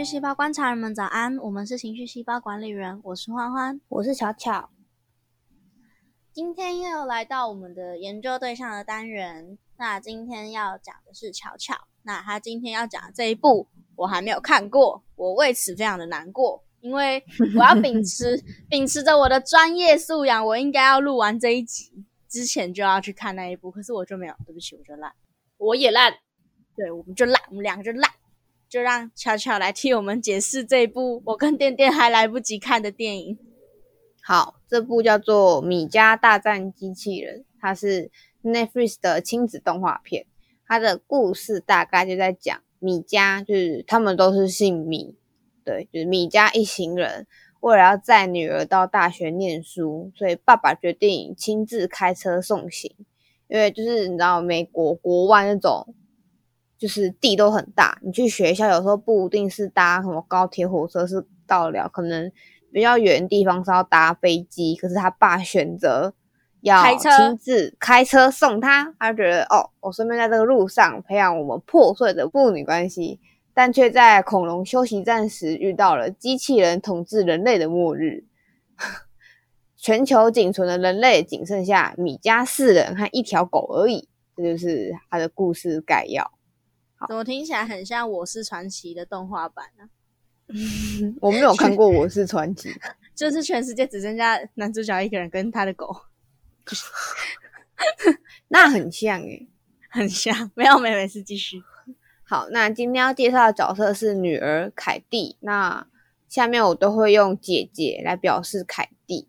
绪细胞观察人们早安，我们是情绪细胞管理员，我是欢欢，我是巧巧。今天又来到我们的研究对象的单元，那今天要讲的是巧巧，那他今天要讲的这一部我还没有看过，我为此非常的难过，因为我要秉持 秉持着我的专业素养，我应该要录完这一集之前就要去看那一部，可是我就没有，对不起，我就烂，我也烂，对，我们就烂，我们两个就烂。就让巧巧来替我们解释这部 我跟店店还来不及看的电影。好，这部叫做《米家大战机器人》，它是 Netflix 的亲子动画片。它的故事大概就在讲米家，就是他们都是姓米，对，就是米家一行人为了要载女儿到大学念书，所以爸爸决定亲自开车送行。因为就是你知道美国国外那种。就是地都很大，你去学校有时候不一定是搭什么高铁、火车是到了，可能比较远的地方是要搭飞机。可是他爸选择要亲自开车送他，他觉得哦，我顺便在这个路上培养我们破碎的父女关系，但却在恐龙休息站时遇到了机器人统治人类的末日，全球仅存的人类仅剩下米家四人和一条狗而已。这就是他的故事概要。怎么听起来很像《我是传奇》的动画版呢？我没有看过《我是传奇》，就是全世界只剩下男主角一个人跟他的狗，那很像诶，很像。没有，没没事，继续。好，那今天要介绍的角色是女儿凯蒂。那下面我都会用姐姐来表示凯蒂。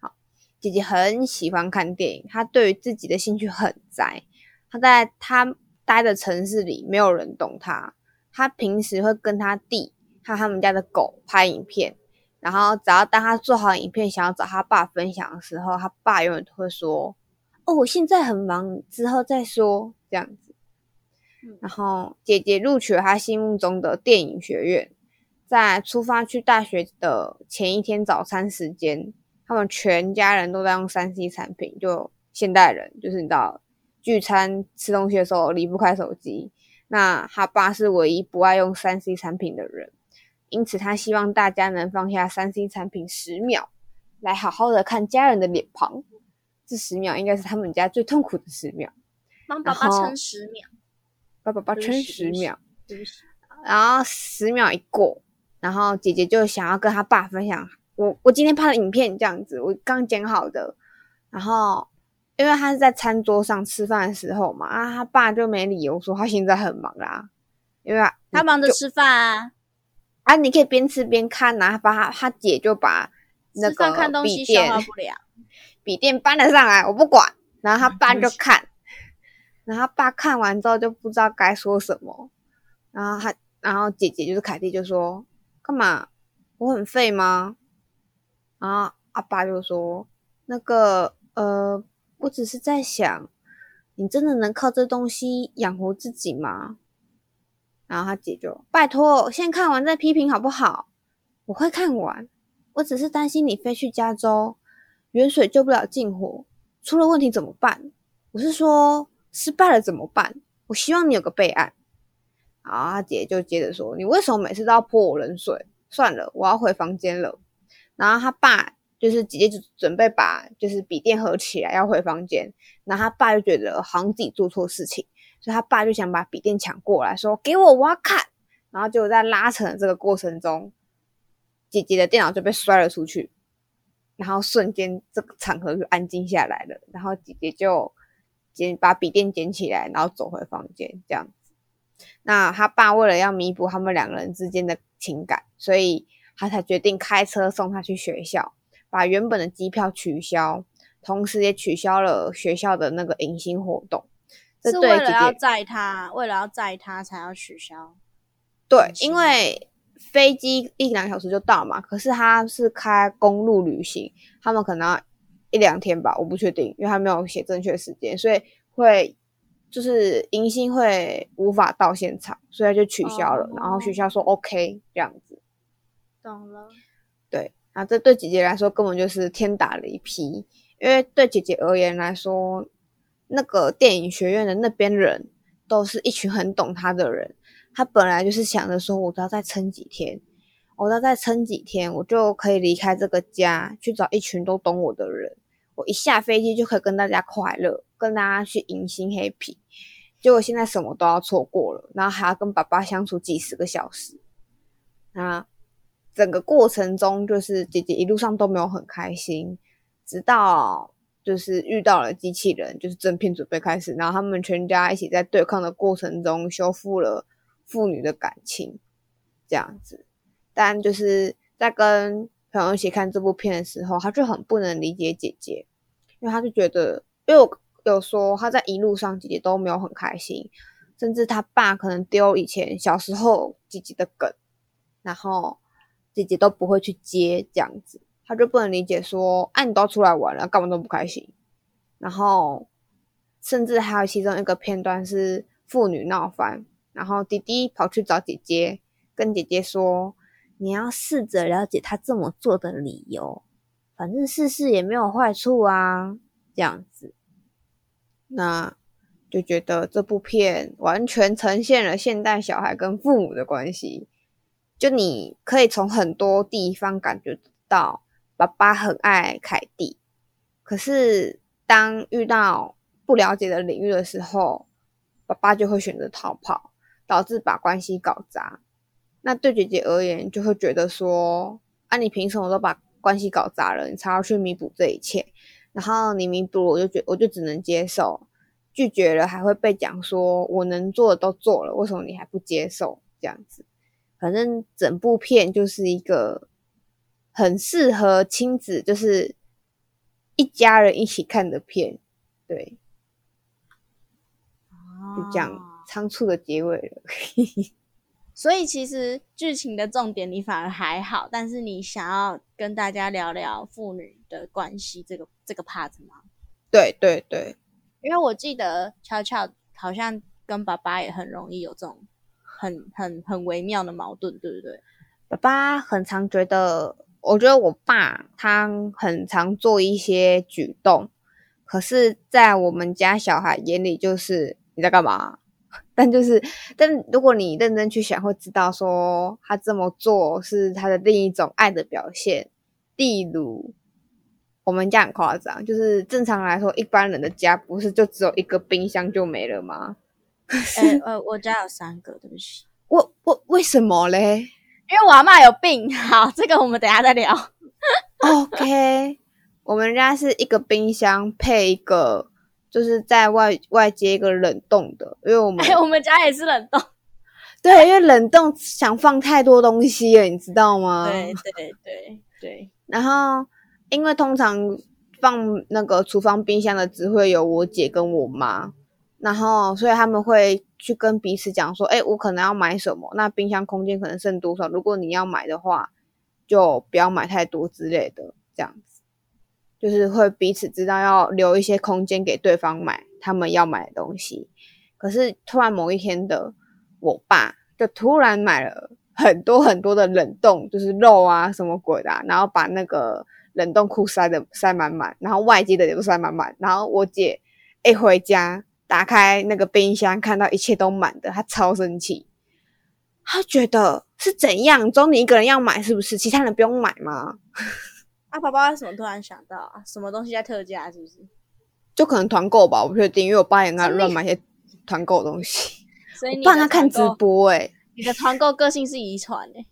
好，姐姐很喜欢看电影，她对于自己的兴趣很宅。她在她。待的城市里没有人懂他，他平时会跟他弟和他们家的狗拍影片，然后只要当他做好影片想要找他爸分享的时候，他爸永远都会说：“哦，我现在很忙，之后再说。”这样子。然后姐姐录取了他心目中的电影学院，在出发去大学的前一天早餐时间，他们全家人都在用三 C 产品，就现代人就是你知道。聚餐吃东西的时候离不开手机，那他爸是唯一不爱用三 C 产品的人，因此他希望大家能放下三 C 产品十秒，来好好的看家人的脸庞。这十秒应该是他们家最痛苦的十秒。帮爸爸撑十秒，帮爸爸撑十秒。然后十秒一过，然后姐姐就想要跟他爸分享我我今天拍的影片，这样子我刚剪好的，然后。因为他是在餐桌上吃饭的时候嘛，啊，他爸就没理由说他现在很忙啦，因为他忙着吃饭啊，啊，你可以边吃边看呐，把他他姐就把那个笔电笔电搬了上来，我不管，然后他爸 就看，然后他爸看完之后就不知道该说什么，然后他然后姐姐就是凯蒂就说干嘛？我很废吗？然后阿爸就说那个呃。我只是在想，你真的能靠这东西养活自己吗？然后他姐就拜托，先看完再批评好不好？我会看完，我只是担心你飞去加州，远水救不了近火，出了问题怎么办？我是说失败了怎么办？我希望你有个备案。然后他姐就接着说：“你为什么每次都要泼我冷水？算了，我要回房间了。”然后他爸。就是姐姐就准备把就是笔电合起来要回房间，然后他爸就觉得好像自己做错事情，所以他爸就想把笔电抢过来，说给我我要看。然后就在拉扯的这个过程中，姐姐的电脑就被摔了出去，然后瞬间这个场合就安静下来了。然后姐姐就捡把笔电捡起来，然后走回房间这样子。那他爸为了要弥补他们两个人之间的情感，所以他才决定开车送他去学校。把原本的机票取消，同时也取消了学校的那个迎新活动。这是为了要载他，为了要载他才要取消。对，因为飞机一两小时就到嘛，可是他是开公路旅行，他们可能一两天吧，我不确定，因为他没有写正确时间，所以会就是迎新会无法到现场，所以就取消了。然后学校说 OK 这样子。懂了。对。啊，这对姐姐来说根本就是天打雷劈，因为对姐姐而言来说，那个电影学院的那边人都是一群很懂她的人，她本来就是想着说，我只要再撑几天，我要再撑几天，我就可以离开这个家，去找一群都懂我的人。我一下飞机就可以跟大家快乐，跟大家去迎新 happy。结果现在什么都要错过了，然后还要跟爸爸相处几十个小时。那整个过程中，就是姐姐一路上都没有很开心，直到就是遇到了机器人，就是正片准备开始，然后他们全家一起在对抗的过程中修复了父女的感情，这样子。但就是在跟朋友一起看这部片的时候，他就很不能理解姐姐，因为他就觉得，因为我有说他在一路上姐姐都没有很开心，甚至他爸可能丢以前小时候姐姐的梗，然后。姐姐都不会去接这样子，他就不能理解说，哎，你都出来玩了，干嘛都不开心？然后，甚至还有其中一个片段是父女闹翻，然后弟弟跑去找姐姐，跟姐姐说，你要试着了解他这么做的理由，反正试试也没有坏处啊，这样子，那就觉得这部片完全呈现了现代小孩跟父母的关系。就你可以从很多地方感觉到爸爸很爱凯蒂，可是当遇到不了解的领域的时候，爸爸就会选择逃跑，导致把关系搞砸。那对姐姐而言，就会觉得说：啊，你凭什么都把关系搞砸了，你才要去弥补这一切？然后你弥补，我就觉我就只能接受，拒绝了还会被讲说我能做的都做了，为什么你还不接受？这样子。反正整部片就是一个很适合亲子，就是一家人一起看的片，对，就这样仓促的结尾了。所以其实剧情的重点你反而还好，但是你想要跟大家聊聊父女的关系这个这个 part 吗？对对对，因为我记得悄悄好像跟爸爸也很容易有这种。很很很微妙的矛盾，对不对？爸爸很常觉得，我觉得我爸他很常做一些举动，可是，在我们家小孩眼里，就是你在干嘛？但就是，但如果你认真去想，会知道说他这么做是他的另一种爱的表现。例如，我们家很夸张，就是正常来说，一般人的家不是就只有一个冰箱就没了吗？哎 呃，我家有三个，对不起。我我为什么嘞？因为我阿妈有病。好，这个我们等下再聊。OK，我们家是一个冰箱配一个，就是在外外接一个冷冻的，因为我们我们家也是冷冻。对，因为冷冻想放太多东西了，你知道吗？对对对对。然后，因为通常放那个厨房冰箱的只会有我姐跟我妈。然后，所以他们会去跟彼此讲说：“哎，我可能要买什么？那冰箱空间可能剩多少？如果你要买的话，就不要买太多之类的。这样子，就是会彼此知道要留一些空间给对方买他们要买的东西。可是突然某一天的，我爸就突然买了很多很多的冷冻，就是肉啊什么鬼的，然后把那个冷冻库塞的塞满满，然后外接的也都塞满满。然后我姐一回家。打开那个冰箱，看到一切都满的，他超生气。他觉得是怎样，只有你一个人要买，是不是？其他人不用买吗？啊，爸爸为什么突然想到啊？什么东西在特价？是不是？就可能团购吧，我不确定，因为我爸也爱乱买些团购东西。所以你爸他看直播，哎，你的团购个性是遗传哎。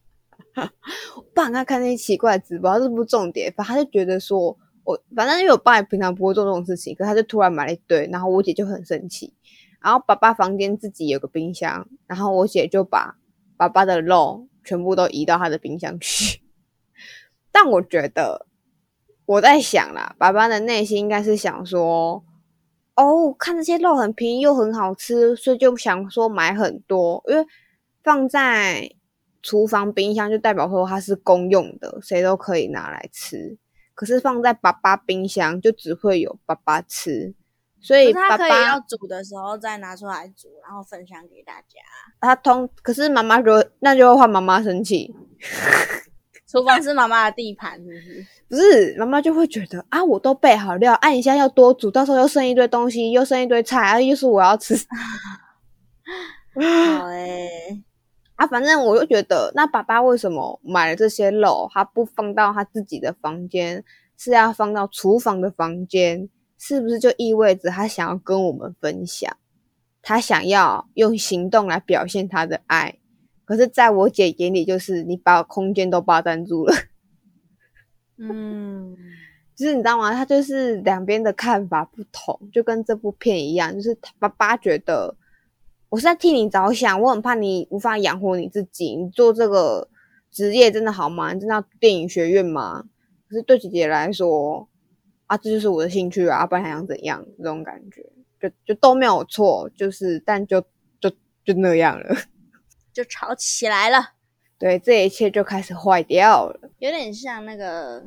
我爸他看那些奇怪的直播，这不是重点，反正他就觉得说。我反正因为我爸也平常不会做这种事情，可他就突然买了一堆，然后我姐就很生气。然后爸爸房间自己有个冰箱，然后我姐就把爸爸的肉全部都移到他的冰箱去。但我觉得我在想啦，爸爸的内心应该是想说：哦，看这些肉很便宜又很好吃，所以就想说买很多，因为放在厨房冰箱就代表说它是公用的，谁都可以拿来吃。可是放在爸爸冰箱就只会有爸爸吃，所以爸爸要煮的时候再拿出来煮，然后分享给大家。他通可是妈妈就那就会换妈妈生气。厨房是妈妈的地盘，是不是？不是，妈妈就会觉得啊，我都备好料，按一下要多煮，到时候又剩一堆东西，又剩一堆菜，啊又是我要吃。好诶，啊，反正我就觉得，那爸爸为什么买了这些肉，他不放到他自己的房间，是要放到厨房的房间？是不是就意味着他想要跟我们分享？他想要用行动来表现他的爱？可是，在我姐眼里，就是你把空间都霸占住了。嗯，就是你知道吗？他就是两边的看法不同，就跟这部片一样，就是爸爸觉得。我是在替你着想，我很怕你无法养活你自己。你做这个职业真的好吗？真的要电影学院吗？可是对姐姐来说，啊，这就是我的兴趣啊，不然还想怎样？这种感觉，就就都没有错，就是但就就就那样了，就吵起来了。对，这一切就开始坏掉了。有点像那个，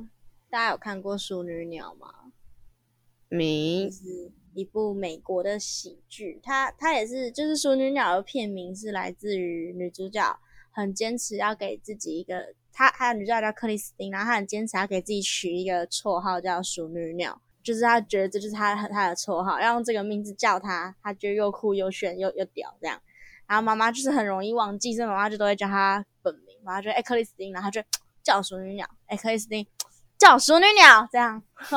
大家有看过《淑女鸟》吗？没。一部美国的喜剧，它它也是，就是《淑女鸟》的片名是来自于女主角很坚持要给自己一个，她还有女主角叫克里斯汀，然后她很坚持要给自己取一个绰号叫“淑女鸟”，就是她觉得这就是她她的绰号，要用这个名字叫她，她觉得又酷又炫又又屌这样。然后妈妈就是很容易忘记，所以妈妈就都会叫她本名，妈妈就哎克里斯汀，然后就叫淑女鸟，哎克里斯汀。叫淑女鸟这样，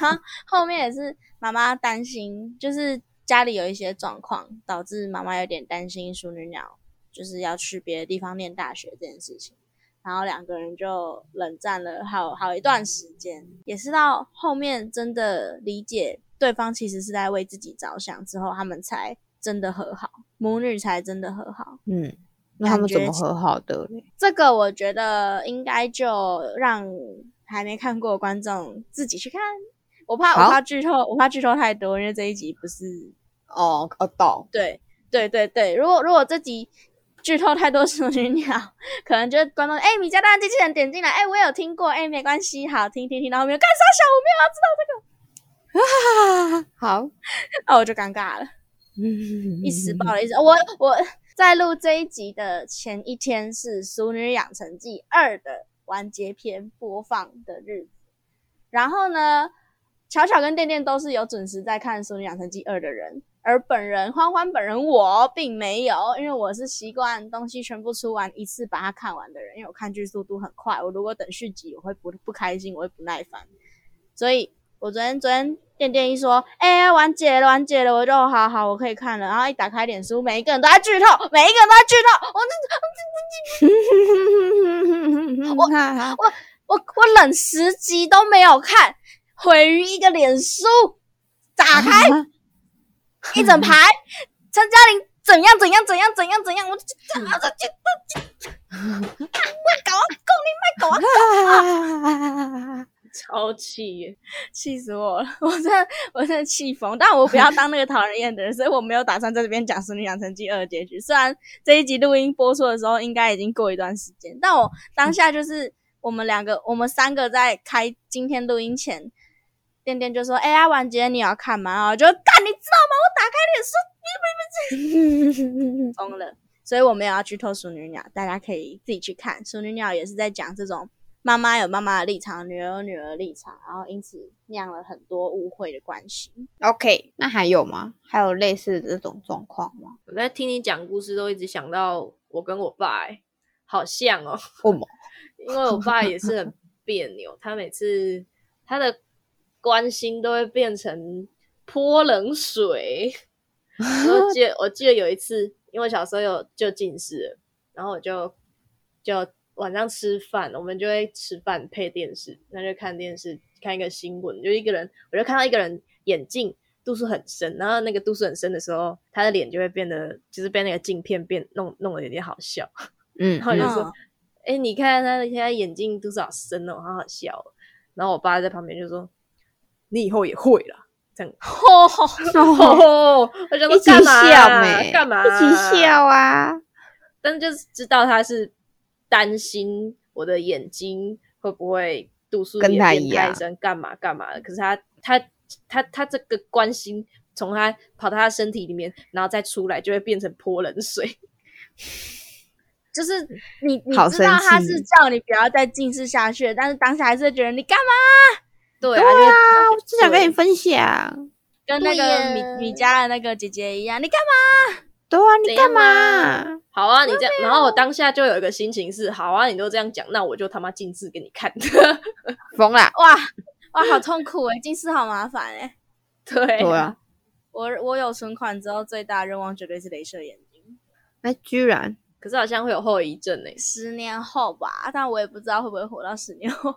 然后后面也是妈妈担心，就是家里有一些状况，导致妈妈有点担心淑女鸟就是要去别的地方念大学这件事情，然后两个人就冷战了好好一段时间，也是到后面真的理解对方其实是在为自己着想之后，他们才真的和好，母女才真的和好。嗯，那他们怎么和好的？这个我觉得应该就让。还没看过观众自己去看，我怕我怕剧透，我怕剧透太多，因为这一集不是哦，哦，懂，对对对对，如果如果这集剧透太多，淑女鸟可能就观众哎，米家大人机器人点进来，哎，我有听过，哎，没关系，好听听听到后面干啥小，我没有要知道这个，好，那我就尴尬了，一时爆了一时，我我在录这一集的前一天是《淑女养成记二》的。完结篇播放的日子，然后呢，巧巧跟店店都是有准时在看《淑女养成记二》的人，而本人欢欢本人我并没有，因为我是习惯东西全部出完一次把它看完的人，因为我看剧速度很快，我如果等续集我会不不开心，我会不耐烦，所以我昨天昨天店店一说，哎，完结了完结了，我就好好我可以看了，然后一打开脸书，每一个人都在剧透，每一个人都在剧透，我这。我我我我冷十集都没有看，毁于一个脸书，打开一整排，陈嘉玲怎样怎样怎样怎样怎样，我 这这这这，卖狗啊，够你卖狗啊！超气，气死我了！我真的我真的气疯，但我不要当那个讨人厌的人，所以我没有打算在这边讲《淑女养成记二》结局。虽然这一集录音播出的时候应该已经过一段时间，但我当下就是我们两个，我们三个在开今天录音前，店店就说：“哎呀，完结你要看吗？”我就干，你知道吗？我打开脸说：“你们疯了。”所以我没有要去偷《淑女鸟》，大家可以自己去看，《淑女鸟》也是在讲这种。妈妈有妈妈的立场，女儿有女儿的立场，然后因此酿了很多误会的关系。OK，那还有吗？还有类似的这种状况吗？我在听你讲故事，都一直想到我跟我爸，好像哦。为什么？因为我爸也是很别扭，他每次他的关心都会变成泼冷水。我记得我记得有一次，因为小时候有就近视，然后我就就。晚上吃饭，我们就会吃饭配电视，那就看电视，看一个新闻，就一个人，我就看到一个人眼镜度数很深，然后那个度数很深的时候，他的脸就会变得，就是被那个镜片变弄弄得有点好笑，嗯，然后就说，哎，你看他现在眼镜度数好深哦，好好笑，然后我爸在旁边就说，你以后也会了，这样，吼吼吼，一起笑嘛？干嘛？一起笑啊？但就是知道他是。担心我的眼睛会不会度数变太深，干嘛干嘛的？可是他他他他这个关心从他跑到他身体里面，然后再出来，就会变成泼冷水。就是你你知道他是叫你不要再近视下去，但是当下还是觉得你干嘛？对啊，我只想跟你分享，跟那个米米家的那个姐姐一样，你干嘛？对啊，你干嘛？好啊，你这样，然后我当下就有一个心情是，好啊，你都这样讲，那我就他妈近视给你看，疯了！哇哇，好痛苦哎，近视好麻烦哎。对对啊，我我有存款之后，最大愿望绝对是镭射眼睛。哎，居然，可是好像会有后遗症哎，十年后吧，但我也不知道会不会活到十年后。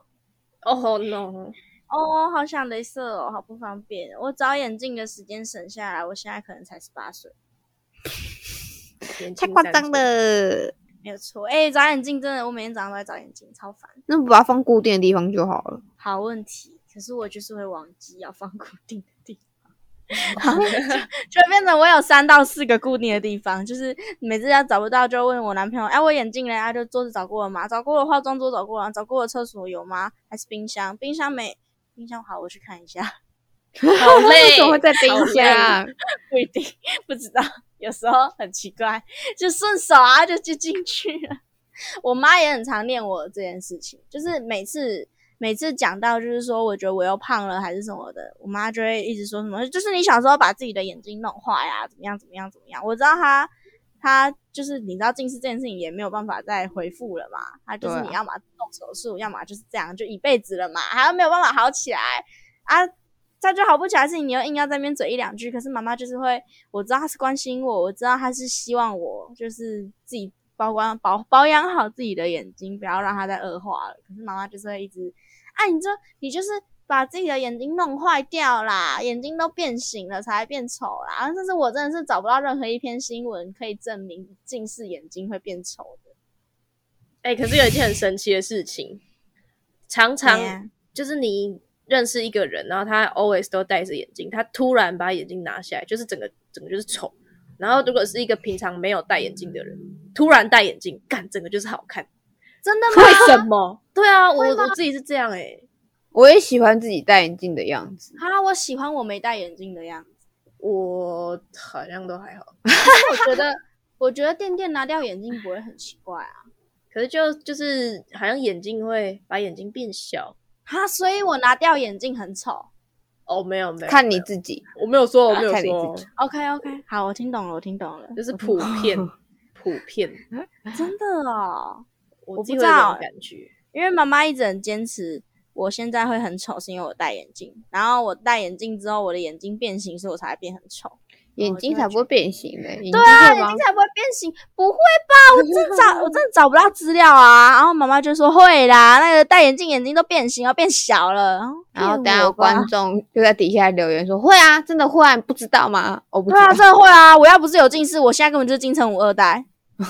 哦 no！哦，好想镭射哦，好不方便。我找眼镜的时间省下来，我现在可能才十八岁，太夸张了。没有错，哎，找眼镜真的，我每天早上都在找眼镜，超烦。那不把它放固定的地方就好了。好问题，可是我就是会忘记要放固定的地方，就变成我有三到四个固定的地方，就是每次要找不到就问我男朋友，哎，我眼镜嘞？他就桌子找过了吗？找过了，化妆桌找过了，找过了，厕所有吗？还是冰箱？冰箱没。冰箱好，我去看一下。好 累，怎么会在冰箱？不一定，不知道。有时候很奇怪，就顺手啊，就就进去了。我妈也很常念我这件事情，就是每次每次讲到，就是说我觉得我又胖了还是什么的，我妈就会一直说什么，就是你小时候把自己的眼睛弄坏呀，怎么样怎么样怎么样。我知道她她就是你知道近视这件事情也没有办法再回复了嘛，她就是你要么动手术，要么就是这样就一辈子了嘛，还要没有办法好起来啊。他就好不起来，是你又硬要在那边嘴一两句。可是妈妈就是会，我知道他是关心我，我知道他是希望我就是自己保管保保养好自己的眼睛，不要让它再恶化了。可是妈妈就是会一直，啊，你这你就是把自己的眼睛弄坏掉啦，眼睛都变形了才变丑啦。但是我真的是找不到任何一篇新闻可以证明近视眼睛会变丑的。哎，可是有一件很神奇的事情，常常就是你。认识一个人，然后他 always 都戴着眼镜，他突然把眼镜拿下来，就是整个整个就是丑。然后如果是一个平常没有戴眼镜的人，突然戴眼镜，干整个就是好看。真的吗？为什么？对啊，我我自己是这样哎，我也喜欢自己戴眼镜的样子。哈，我喜欢我没戴眼镜的样子。我好像都还好。我觉得，我觉得店店拿掉眼镜不会很奇怪啊。可是就就是好像眼镜会把眼睛变小。哈，所以我拿掉眼镜很丑。哦，没有没有，看你自己，我没有说，我没有说，OK OK，好，我听懂了，我听懂了，就是普遍 普遍，真的哦，我不知道感觉，因为妈妈一直很坚持，我现在会很丑是因为我戴眼镜，然后我戴眼镜之后我的眼睛变形，所以我才会变很丑。眼睛才不会变形嘞！对啊，眼睛才不会变形，不会吧？我真找，我真的找不到资料啊！然后妈妈就说会啦，那个戴眼镜眼睛都变形，要变小了。然后等下观众就在底下留言说会啊，真的会，啊不知道吗？我不对啊，真的会啊！我要不是有近视，我现在根本就是金城武二代。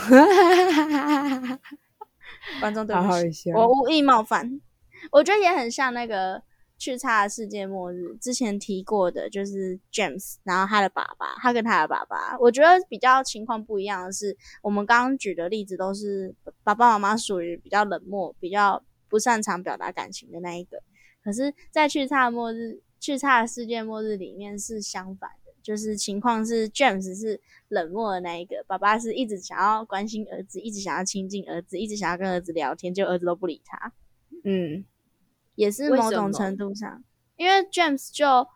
观众对不起，我无意冒犯。我觉得也很像那个。去差的世界末日之前提过的就是 James，然后他的爸爸，他跟他的爸爸，我觉得比较情况不一样的是，我们刚刚举的例子都是爸爸妈妈属于比较冷漠、比较不擅长表达感情的那一个，可是，在去差末日、去差的世界末日里面是相反的，就是情况是 James 是冷漠的那一个，爸爸是一直想要关心儿子，一直想要亲近儿子，一直想要跟儿子聊天，就儿子都不理他，嗯。也是某种程度上，因为 James 就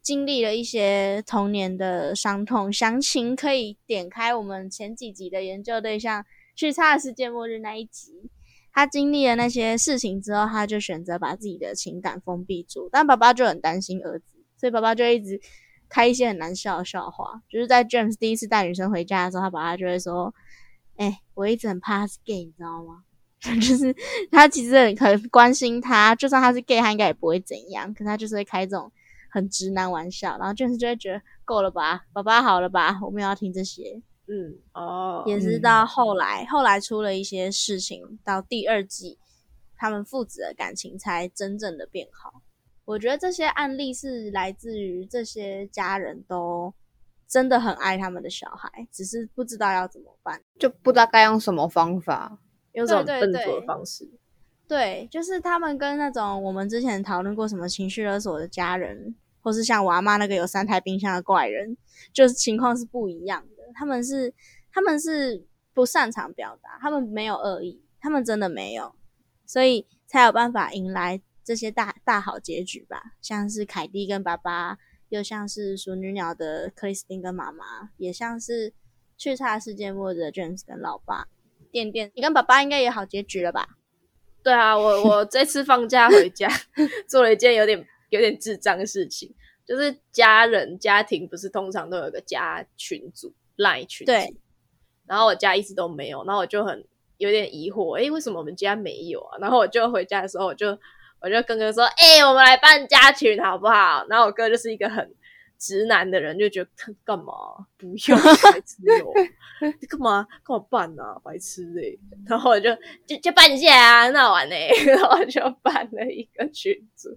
经历了一些童年的伤痛，详情可以点开我们前几集的研究对象去差世界末日那一集。他经历了那些事情之后，他就选择把自己的情感封闭住。但爸爸就很担心儿子，所以爸爸就一直开一些很难笑的笑话。就是在 James 第一次带女生回家的时候，他爸爸就会说：“哎，我一直很怕他是 gay，你知道吗？” 就是他其实很很关心他，就算他是 gay，他应该也不会怎样。可他就是会开这种很直男玩笑，然后就是就会觉得够了吧，爸爸好了吧，我们要听这些。嗯，哦，也是到后来，后来出了一些事情，到第二季，他们父子的感情才真正的变好。我觉得这些案例是来自于这些家人都真的很爱他们的小孩，只是不知道要怎么办，就不知道该用什么方法。用这种笨拙的方式，对，就是他们跟那种我们之前讨论过什么情绪勒索的家人，或是像我阿妈那个有三台冰箱的怪人，就是情况是不一样的。他们是他们是不擅长表达，他们没有恶意，他们真的没有，所以才有办法迎来这些大大好结局吧。像是凯蒂跟爸爸，又像是熟女鸟的克里斯汀跟妈妈，也像是。去差世界末日的 James 跟老爸垫垫，你跟爸爸应该也好结局了吧？对啊，我 我这次放假回家 做了一件有点有点智障的事情，就是家人家庭不是通常都有个家群组赖群对，然后我家一直都没有，然后我就很有点疑惑，哎，为什么我们家没有啊？然后我就回家的时候，我就我就跟哥说，哎，我们来办家群好不好？然后我哥就是一个很。直男的人就觉得干嘛？不用 白痴哦，你干嘛？干嘛办啊，白痴嘞！然后我就就就办一下啊，那玩嘞，然后就办了一个群组，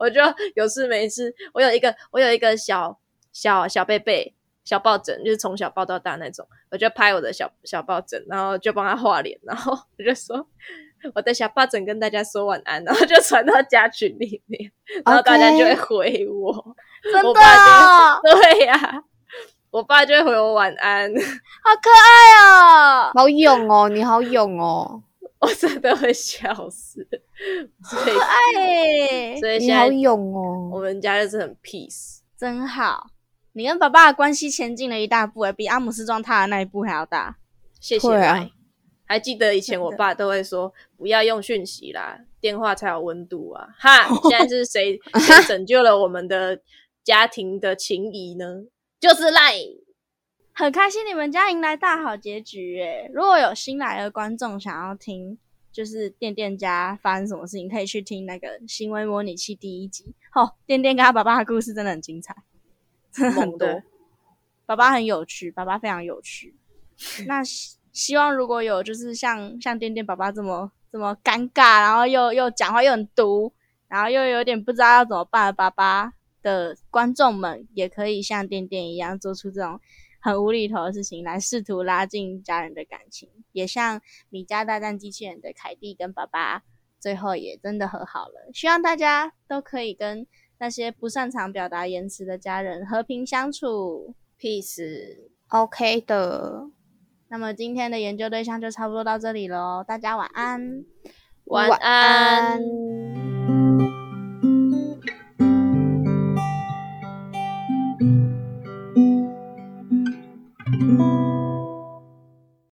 我就有事没事，我有一个我有一个小小小贝贝小抱枕，就是从小抱到大那种，我就拍我的小小抱枕，然后就帮他画脸，然后我就说我的小抱枕跟大家说晚安，然后就传到家群里面，然后大家就会回我。真的，对呀，我爸就会回我晚安，好可爱哦，好勇哦，你好勇哦，我真的会笑死，可爱，所以你好勇哦，我们家就是很 peace，真好，你跟爸爸的关系前进了一大步，比阿姆斯壮踏的那一步还要大，谢谢啊，还记得以前我爸都会说不要用讯息啦，电话才有温度啊，哈，现在是谁 拯救了我们的？家庭的情谊呢，就是赖，很开心你们家迎来大好结局诶。如果有新来的观众想要听，就是店店家发生什么事情，可以去听那个行为模拟器第一集。哦，店店跟他爸爸的故事真的很精彩，真的很多。爸爸很有趣，爸爸非常有趣。那希望如果有就是像像电电爸爸这么这么尴尬，然后又又讲话又很毒，然后又有点不知道要怎么办的爸爸。的观众们也可以像电电一样做出这种很无厘头的事情来试图拉近家人的感情，也像米家大战机器人的凯蒂跟爸爸最后也真的和好了。希望大家都可以跟那些不擅长表达言辞的家人和平相处，peace，OK 的。那么今天的研究对象就差不多到这里喽，大家晚安，晚安。